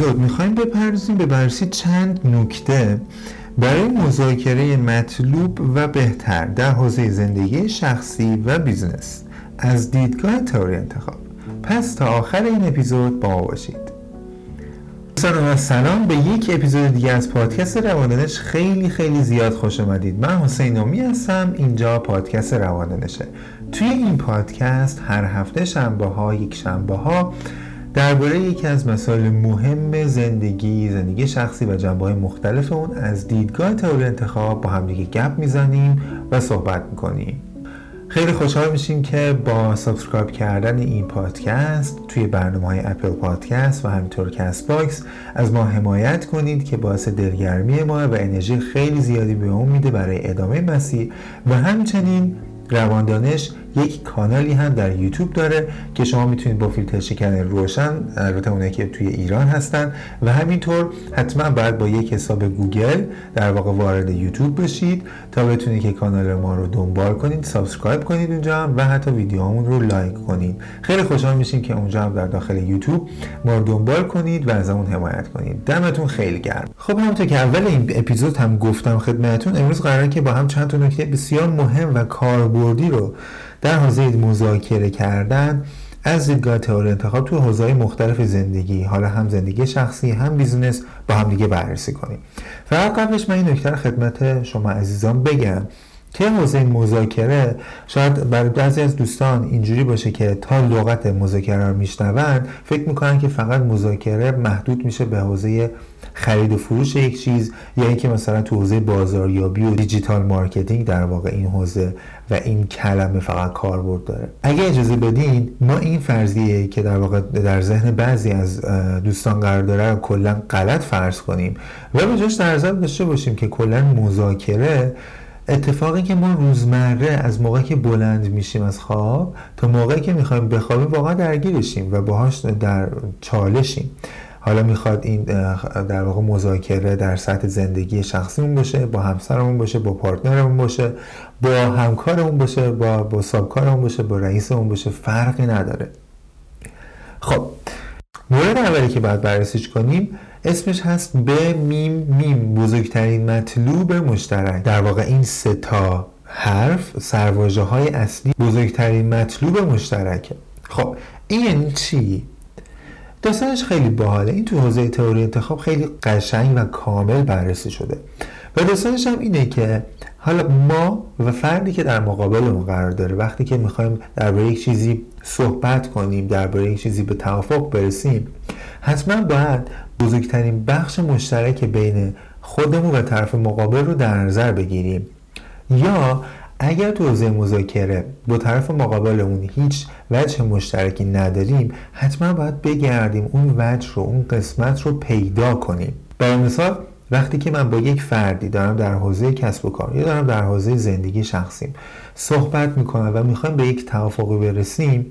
اپیزود می‌خوایم بپردازیم به بررسی چند نکته برای مذاکره مطلوب و بهتر در حوزه زندگی شخصی و business از دیدگاه تئوری انتخاب. پس تا آخر این اپیزود با ما باشید. سلام و سلام. به یک اپیزود دیگه از پادکست رواندانش خیلی خیلی زیاد خوش آمدید. من حسین نامی هستم. اینجا پادکست رواندانشه توی این پادکست هر هفته شنبه ها یک شنبه ها درباره یکی از مسائل مهم زندگی زندگی شخصی و جنبه های مختلف اون از دیدگاه تئوری انتخاب با همدیگه گپ می‌زنیم و صحبت می‌کنیم. خیلی خوشحال میشیم که با subscribe کردن این پادکست توی برنامه های اپل پادکست و همینطور کست باکس از ما حمایت کنید که باعث دلگرمی ما و انرژی خیلی زیادی بهمون میده برای ادامه مسیر. و همچنین رواندانش یک کانالی هم در یوتیوب داره که شما می‌تونید با فیلتر شکن روشن البته اونایی که توی ایران هستن و همینطور حتما باید با یک حساب گوگل در واقع وارد یوتیوب بشید تا بتونید که کانال ما رو دنبال کنید subscribe کنید اونجا و حتی ویدیوهامون رو لایک کنید. خیلی خوشحال میشیم که اونجا هم در داخل یوتیوب ما رو دنبال کنید و ازمون حمایت کنید. دمتون خیلی گرم. خب همونطور که اول این اپیزود هم گفتم خدمتتون امروز قراره که با هم چند تا نکته بسیار مهم و کاربردی رو در حوزه مذاکره کردن از دیدگاه تئوری انتخاب تو حوزه‌های مختلف زندگی حالا هم زندگی شخصی هم business با هم دیگه بررسی کنیم. فقط قبلش من این نکته خدمت شما عزیزان بگم که حوزه مذاکره شاید برای بعضی از دوستان اینجوری باشه که تا لغت مذاکره رو میشنون فکر می‌کنن که فقط مذاکره محدود میشه به حوزه خرید و فروش یک چیز یا اینکه مثلا تو حوزه بازاریابی و digital marketing در واقع این حوزه و این کلمه فقط کاربرد داره. اگه اجازه بدین ما این فرضیه که در واقع در ذهن بعضی از دوستان قرار داره کلا غلط فرض کنیم و به جاش در نظر داشته باشیم که کلا مذاکره اتفاقی که ما روزمره از موقعی که بلند میشیم از خواب تا موقعی که می‌خوایم بخوابیم واقعا درگیرشیم و باهاش در چالشیم. حالا می‌خواد این در واقع مذاکره در سطح زندگی شخصیمون باشه با همسرمون باشه با پارتنرمون باشه با همکارمون باشه با با سابکارمون باشه با رئیسمون باشه فرقی نداره. خب مورد اولی که باید بررسیش کنیم اسمش هست به میم میم بزرگترین مطلوب مشترک. در واقع این سه تا حرف سرواژه های اصلی بزرگترین مطلوب مشترکه. خب این چی؟ داستانش خیلی باحاله. این تو حوزه تئوری انتخاب خیلی قشنگ و کامل بررسی شده. و داستانش هم اینه که حالا ما و فردی که در مقابلمون قرار داره وقتی که می‌خوایم درباره یک چیزی صحبت کنیم درباره یک چیزی به توافق برسیم حتما باید بزرگترین بخش مشترک بین خودمون و طرف مقابل رو در نظر بگیریم. یا اگر تو حوزه مذاکره با طرف مقابلمون هیچ وجه مشترکی نداریم حتما باید بگردیم اون وجه رو اون قسمت رو پیدا کنیم. برای مثال وقتی که من با یک فردی دارم در حوزه کسب و کار یا دارم در حوزه زندگی شخصیم صحبت می‌کنم و می‌خوایم به یک توافقی برسیم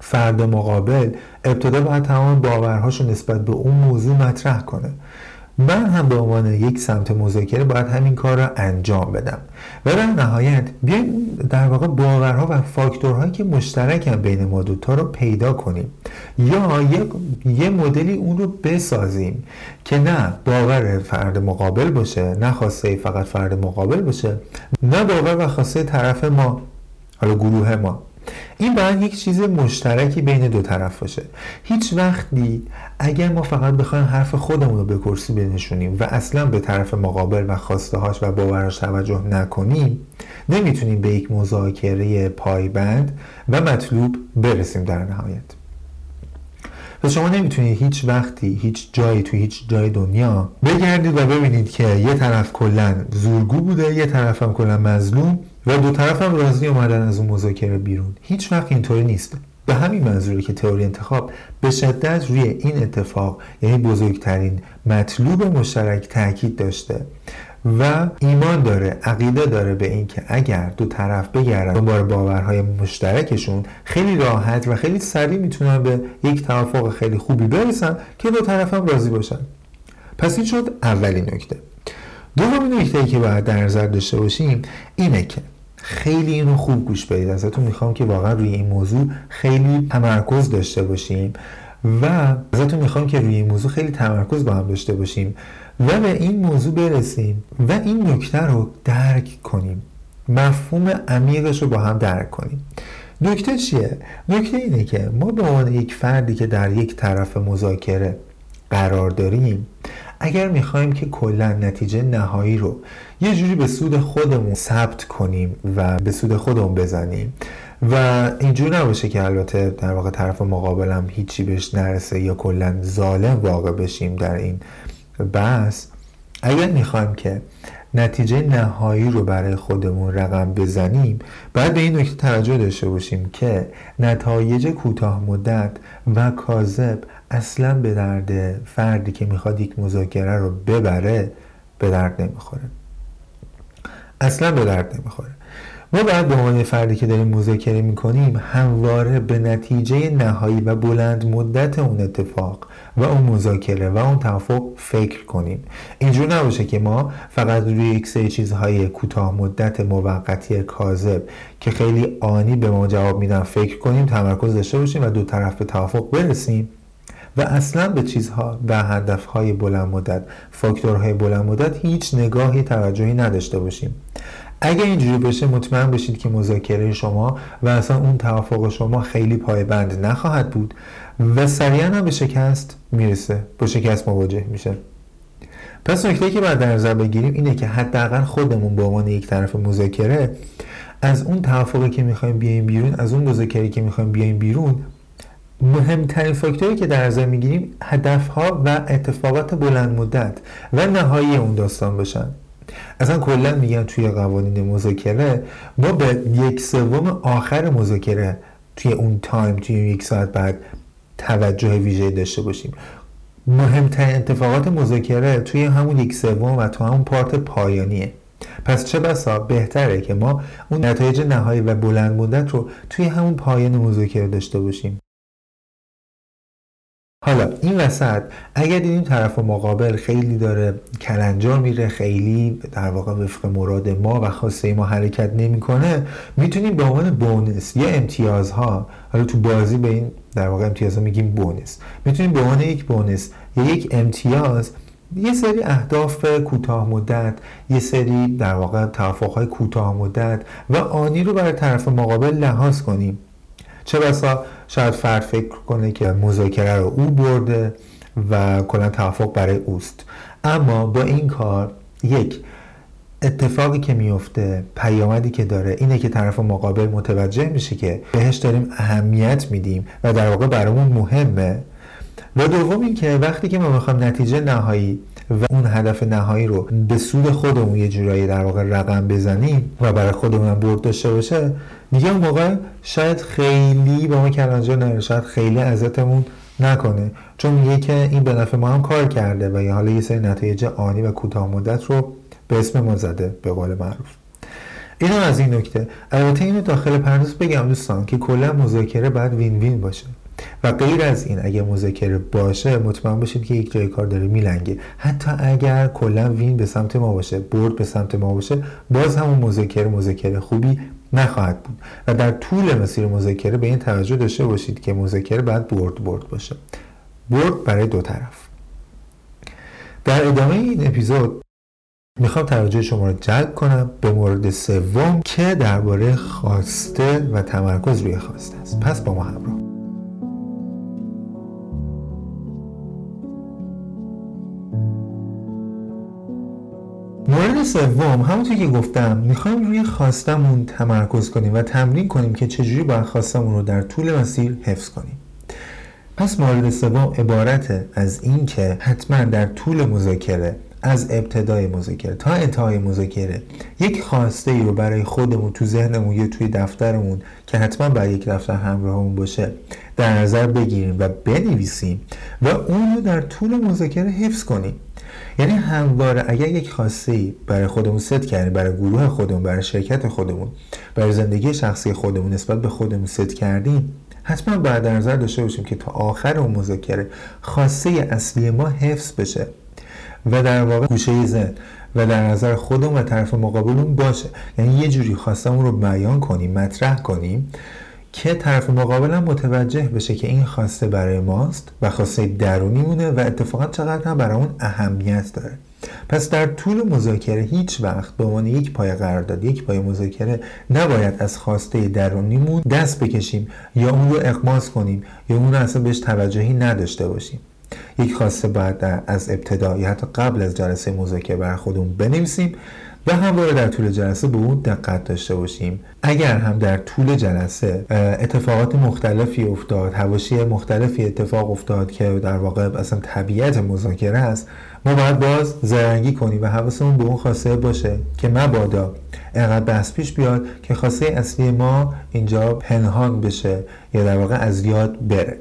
فرد مقابل ابتدا باید تمام باورهاش نسبت به اون موضوع مطرح کنه. من هم به عنوان یک سمت مذاکره باید همین کار را انجام بدم. و در نهایت بیایم در واقع باورها و فاکتورهایی که مشترکن بین ما دوتا رو پیدا کنیم. یا یک یه مدلی اون رو بسازیم که نه باور فرد مقابل باشه نه خواسته فقط فرد مقابل باشه نه باور و خواسته طرف ما حالا گروه ما. این باید یک چیز مشترکی بین دو طرف باشه. هیچ وقتی اگر ما فقط بخوایم حرف خودمون رو به کرسی بنشونیم و اصلا به طرف مقابل و خواسته هاش و باوراش توجه نکنیم نمی‌تونیم به یک مذاکره پایبند و مطلوب برسیم در نهایت. پس شما نمی‌تونید هیچ وقتی هیچ جایی توی هیچ جای دنیا بگردید و ببینید که یه طرف کلا زورگو بوده یه طرف هم کلا مظلوم و دو طرف هم راضی اومدن از اون مذاکره بیرون. هیچ وقت اینطوری نیست. به همین منظوره که تئوری انتخاب به شدت روی این اتفاق یعنی بزرگترین مطلوب مشترک تاکید داشته و ایمان داره عقیده داره به اینکه اگر دو طرف بگردن دنبال باورهای مشترکشون خیلی راحت و خیلی سریع می‌تونن به یک توافق خیلی خوبی برسن که دو طرف هم راضی باشن. پس این شد اولین نکته. دومین نکته ای که باید در نظر داشته باشیم اینه که خیلی اینو خوب گوش بدید. ازتون می‌خوام که واقعا روی این موضوع خیلی تمرکز داشته باشیم و ازتون می‌خوام که روی این موضوع خیلی تمرکز با هم داشته باشیم و به این موضوع برسیم و این نکته رو درک کنیم. مفهوم عمیقش رو با هم درک کنیم. نکته چیه؟ نکته اینه که ما به عنوان یک فردی که در یک طرف مذاکره قرار داریم اگر می‌خوایم که کلا نتیجه نهایی رو یه جوری به سود خودمون ثبت کنیم و به سود خودمون بزنیم و اینجور نباشه که البته در واقع طرف مقابلم هیچی بهش نرسه یا کلا ظالم واقع بشیم در این بحث اگر می‌خوایم که نتیجه نهایی رو برای خودمون رقم بزنیم باید به این نکته توجه داشته باشیم که نتایج کوتاه مدت و کاذب اصلا به درد فردی که می‌خواد یک مذاکره رو ببره به درد نمی‌خوره. اصلا به درد نمی‌خوره. ما باید به عنوان فردی که داریم مذاکره می‌کنیم همواره به نتیجه نهایی و بلند مدت اون اتفاق و اون مذاکره و اون توافق فکر کنیم اینجور نباشه که ما فقط روی یک سری چیزهای کوتاه مدت موقتی کاذب که خیلی آنی به ما جواب میدن فکر کنیم تمرکز داشته باشیم و دو طرف به توافق برسیم. و اصلا به چیزها و هدفهای بلند مدت فاکتورهای بلند مدت هیچ نگاهی توجهی نداشته باشیم. اگه اینجوری بشه مطمئن باشید که مذاکره شما و اصلا اون توافق شما خیلی پایبند نخواهد بود. و سریعا هم به شکست می‌رسه. با شکست مواجه میشه. پس نکته که باید در نظر بگیریم اینه که حداقل خودمون به عنوان یک طرف مذاکره از اون توافقی که می‌خوایم بیایم بیرون از اون مذاکره که می‌خوایم بیایم بیرون مهمترین فاکتوری که در نظر می‌گیریم هدفها و اتفاقات بلند مدت و نهایی اون داستان باشن. اصلا کلا میگن توی قوانین مذاکره ما به یک سوم آخر مذاکره توی اون تایم توی یک ساعت بعد توجه ویژه داشته باشیم. مهمترین اتفاقات مذاکره توی همون یک سوم و تو همون پارت پایانیه. پس چه بسا بهتره که ما اون نتایج نهایی و بلند مدت رو توی همون پایان مذاکره داشته باشیم. حالا این وسط اگر دیدیم طرف مقابل خیلی داره کلنجار میره خیلی در واقع وفق مراد ما و خواسته ما حرکت نمی‌کنه می‌تونیم به عنوان بونس یا امتیازها حالا تو بازی به این در واقع امتیازها میگیم بونس. می‌تونیم به عنوان یک بونس یا یک امتیاز یه سری اهداف کوتاه مدت یه سری در واقع توافقهای کوتاه مدت و آنی رو برای طرف مقابل لحاظ کنیم. چه بسا شاید فرد فکر کنه که مذاکره رو او برده و کلا توافق برای اوست. اما با این کار یک اتفاقی که میفته پیامدی که داره اینه که طرف مقابل متوجه میشه که بهش داریم اهمیت میدیم و در واقع برامون مهمه. و دوم اینکه وقتی که ما می‌خوایم نتیجه نهایی و اون هدف نهایی رو به سود خودمون یه جورایی در واقع رقم بزنیم و برای خودمون برد داشته باشه دیگه اون موقع شاید خیلی به ما کلنجار نره شاید خیلی ازتمون نکنه. چون میگه که این به نفع ما هم کار کرده و یه حالا یه سری نتایج آنی و کوتاه مدت رو به اسم ما زده به قول معروف. اینم از این نکته. البته اینو داخل پرداز بگم دوستان که کلا مذاکره باید وین وین باشه. و غیر از این اگه مذاکره باشه مطمئن باشید که یک جای کار داره میلنگه. حتی اگر کلا وین به سمت ما باشه برد به سمت ما باشه باز همون مذاکره مذاکره خوبی نخواهد بود. و در طول مسیر مذاکره به این توجه داشته باشید که مذاکره باید برد برد باشه. برد برای دو طرف. در ادامه این اپیزود می‌خوام توجه شما رو جلب کنم به مورد سوم که درباره خواسته و تمرکز روی خواسته است. پس با ما همراه. مورد سوم همونطور که گفتم می‌خوایم روی خواستمون تمرکز کنیم و تمرین کنیم که چجوری باید خواستمون رو در طول مسیر حفظ کنیم. پس مورد سوم عبارت از این که حتما در طول مذاکره از ابتدای مذاکره تا انتهای مذاکره یک خواسته ای رو برای خودمون تو ذهنمون یا توی دفترمون که حتما باید یک دفتر همراهمون باشه در نظر بگیریم و بنویسیم و اون رو در طول مذاکره حفظ کنیم. یعنی همواره اگر یک خواسته ای برای خودمون ست کردیم برای گروه خودمون برای شرکت خودمون برای زندگی شخصی خودمون نسبت به خودمون ست کردیم حتما باید در نظر داشته باشیم که تا آخر اون مذاکره خواسته اصلی ما حفظ بشه. و در واقع گوشه زن و در نظر خودمون و طرف مقابلمون باشه. یعنی یه جوری خواستمون رو بیان کنیم مطرح کنیم که طرف مقابل هم متوجه بشه که این خواسته برای ماست و خواسته درونی مونه و اتفاقا چقدر هم برای اون اهمیت داره. پس در طول مذاکره هیچ وقت به عنوان یک پای قرارداد یک پای مذاکره نباید از خواسته درونیمون دست بکشیم یا اون رو اقماس کنیم یا اون رو اصلا بهش توجهی نداشته باشیم. یک خواسته باید از ابتدا یا حتی قبل از جلسه مذاکره بر خودمون بنویسیم و همواره در طول جلسه به اون دقت داشته باشیم. اگر هم در طول جلسه اتفاقات مختلفی افتاد حواشی مختلفی اتفاق افتاد که در واقع اصلا طبیعت مذاکره است ما باید باز زرنگی کنیم و حواسمون به اون خواسته باشه که مبادا انقدر بحث پیش بیاد که خواسته اصلی ما اینجا پنهان بشه یا در واقع از یاد بره.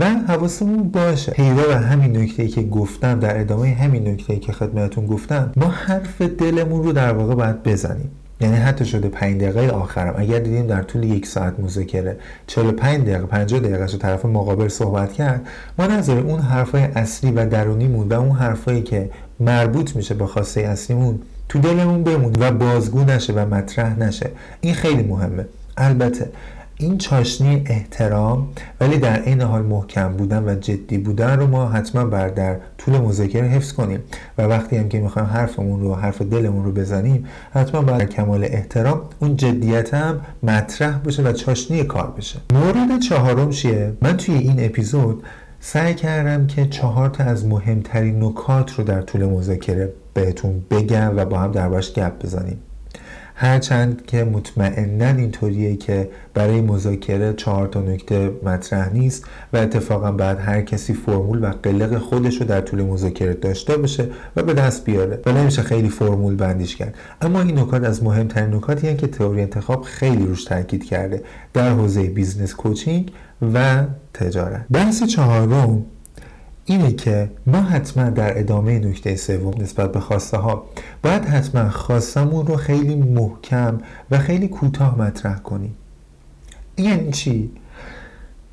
و حواسمون باشه. پیرو به همین نکته که گفتم در ادامه همین نکته که خدمتون گفتم ما حرف دلمون رو در واقع باید بزنیم. یعنی حتی شده 5 دقیقه آخرم. اگر دیدیم در طول یک ساعت مذاکره 45 دقیقه 50 دقیقه رو طرف مقابل صحبت کرد ما نظر اون حرفای اصلی و درونیمون و اون حرفایی که مربوط میشه به خواسته اصلیمون تو دلمون بمون و بازگو نشه و مطرح نشه. این خیلی مهمه. البته این چاشنی احترام ولی در این حال محکم بودن و جدی بودن رو ما حتما بر در طول مذاکره حفظ کنیم و وقتی هم که می‌خوایم حرفمون رو حرف دلمون رو بزنیم حتما بر کمال احترام اون جدیت هم مطرح بشه و چاشنی کار بشه. مورد چهارم چیه؟ من توی این اپیزود سعی کردم که چهار تا از مهمترین نکات رو در طول مذاکره بهتون بگم و با هم دربارش گپ بزنیم. هرچند که مطمئنا اینطوریه که برای مذاکره چهار تا نکته مطرح نیست و اتفاقا بعد هر کسی فرمول و قلق خودش رو در طول مذاکره داشته باشه و به دست بیاره. و نمیشه خیلی فرمول بندیش کرد. اما این نکات از مهمترین نکاتی که تئوری انتخاب خیلی روش تاکید کرده در حوزه business coaching و تجارت. بحث چهارم اینه که ما حتما در ادامه نکته سوم نسبت به خواسته ها باید حتما خواستمون رو خیلی محکم و خیلی کوتاه مطرح کنیم یعنی چی؟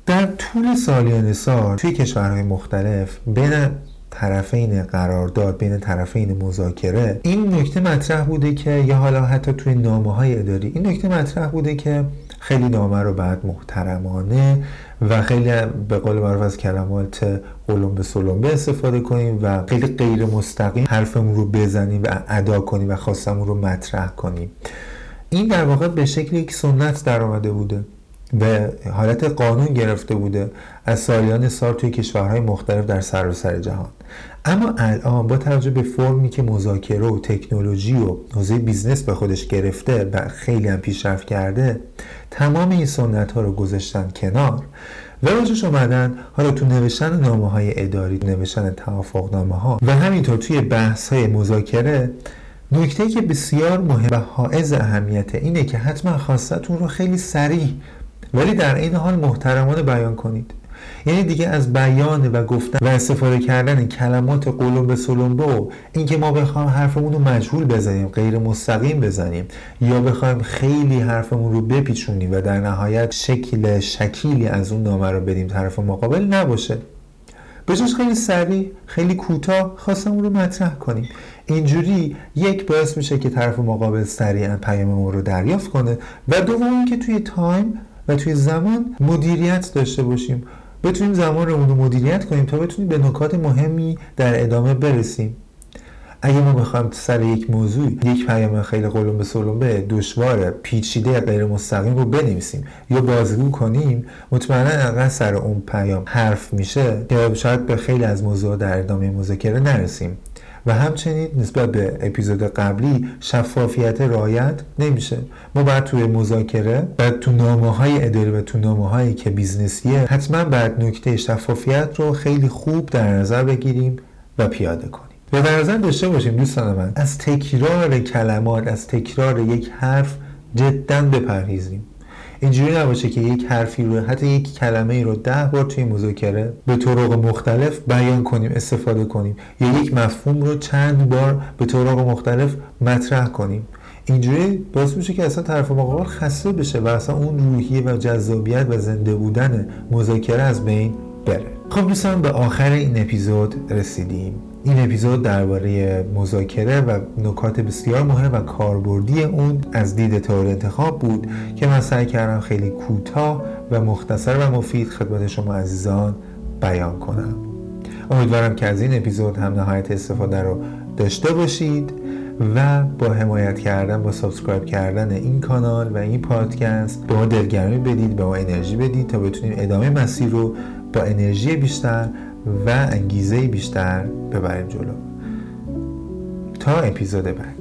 در طول سالیان سال توی کشورهای مختلف بین طرفین قرارداد بین طرفین مذاکره این نکته مطرح بوده که یا حالا حتی توی نامه های اداری این نکته مطرح بوده که خیلی نامه رو بعد محترمانه و خیلی به قول معروف از کلمات قلم به سلم استفاده کنیم و خیلی غیر مستقیم حرفمون رو بزنیم و ادا کنیم و خواستمون رو مطرح کنیم. این در واقع به شکل یک سنت در آمده بوده. به حالت قانون گرفته بوده از سالیان سال توی کشورهای مختلف در سراسر سر جهان. اما الان با توجه به فرمی که مذاکره و تکنولوژی و حوزه business به خودش گرفته و خیلی هم پیشرفت کرده تمام این سنت ها رو گذاشتن کنار و به جاش اومدن حالا تو نوشتن نامه های اداری نوشتن توافق نامه ها و همینطور توی بحث های مذاکره نکته که بسیار مهم و حائز اهمیت اینه که حتما خواستتون رو خیلی سریع ولی در این حال محترمانه بیان کنید. یعنی دیگه از بیان و گفتن و استفاده کردن کلمات قلوب به سلمبه و اینکه ما بخوایم حرفمون رو مجهول بزنیم غیر مستقیم بزنیم یا بخوایم خیلی حرفمون رو بپیچونیم و در نهایت شکل شکیلی از اون نامه رو بدیم طرف مقابل نباشه. بجاش خیلی سریع خیلی کوتاه خواستم رو مطرح کنیم. اینجوری یک باعث میشه که طرف مقابل سریعا پیام ما رو دریافت کنه و دوم اینکه توی تایم و توی زمان مدیریت داشته باشیم. بتونیم زمان رو مدیریت کنیم تا بتونیم به نکات مهمی در ادامه برسیم. اگه ما بخوایم سر یک موضوع یک پیام خیلی قلم به سلم دشوار پیچیده غیر مستقیم رو بنویسیم یا بازگو کنیم مطمئنا انقدر سر اون پیام حرف میشه که شاید به خیلی از موضوع در ادامه مذاکره نرسیم. و همچنین نسبت به اپیزود قبلی شفافیت رایت نمیشه. ما باید توی مذاکره و تو نامه های اداری و تو نامه هایی که بیزنسیه حتما باید نکته شفافیت رو خیلی خوب در نظر بگیریم و پیاده کنیم. و در نظر داشته باشیم دوستان من از تکرار کلمات از تکرار یک حرف جدا بپرهیزیم. اینجوری نباشه که یک حرفی رو حتی یک کلمه ای رو ده بار توی مذاکره به طرق مختلف بیان کنیم استفاده کنیم. یا یک مفهوم رو چند بار به طرق مختلف مطرح کنیم. اینجوری باعث میشه که اصلا طرف مقابل خسته بشه و اصلا اون روحیه و جذابیت و زنده بودن مذاکره از بین بره. خب دوستان به آخر این اپیزود رسیدیم. این اپیزود درباره مذاکره و نکات بسیار مهم و کاربردی اون از دید تئوری انتخاب بود که من سعی کردم خیلی کوتاه و مختصر و مفید خدمت شما عزیزان بیان کنم. امیدوارم که از این اپیزود هم نهایت استفاده رو داشته باشید و با حمایت کردن با subscribe کردن این کانال و این پادکست به ما دلگرمی بدید به ما انرژی بدید تا بتونیم ادامه مسیر رو با انرژی بیشتر و انگیزه بیشتر ببریم جلو. تا اپیزود بعدی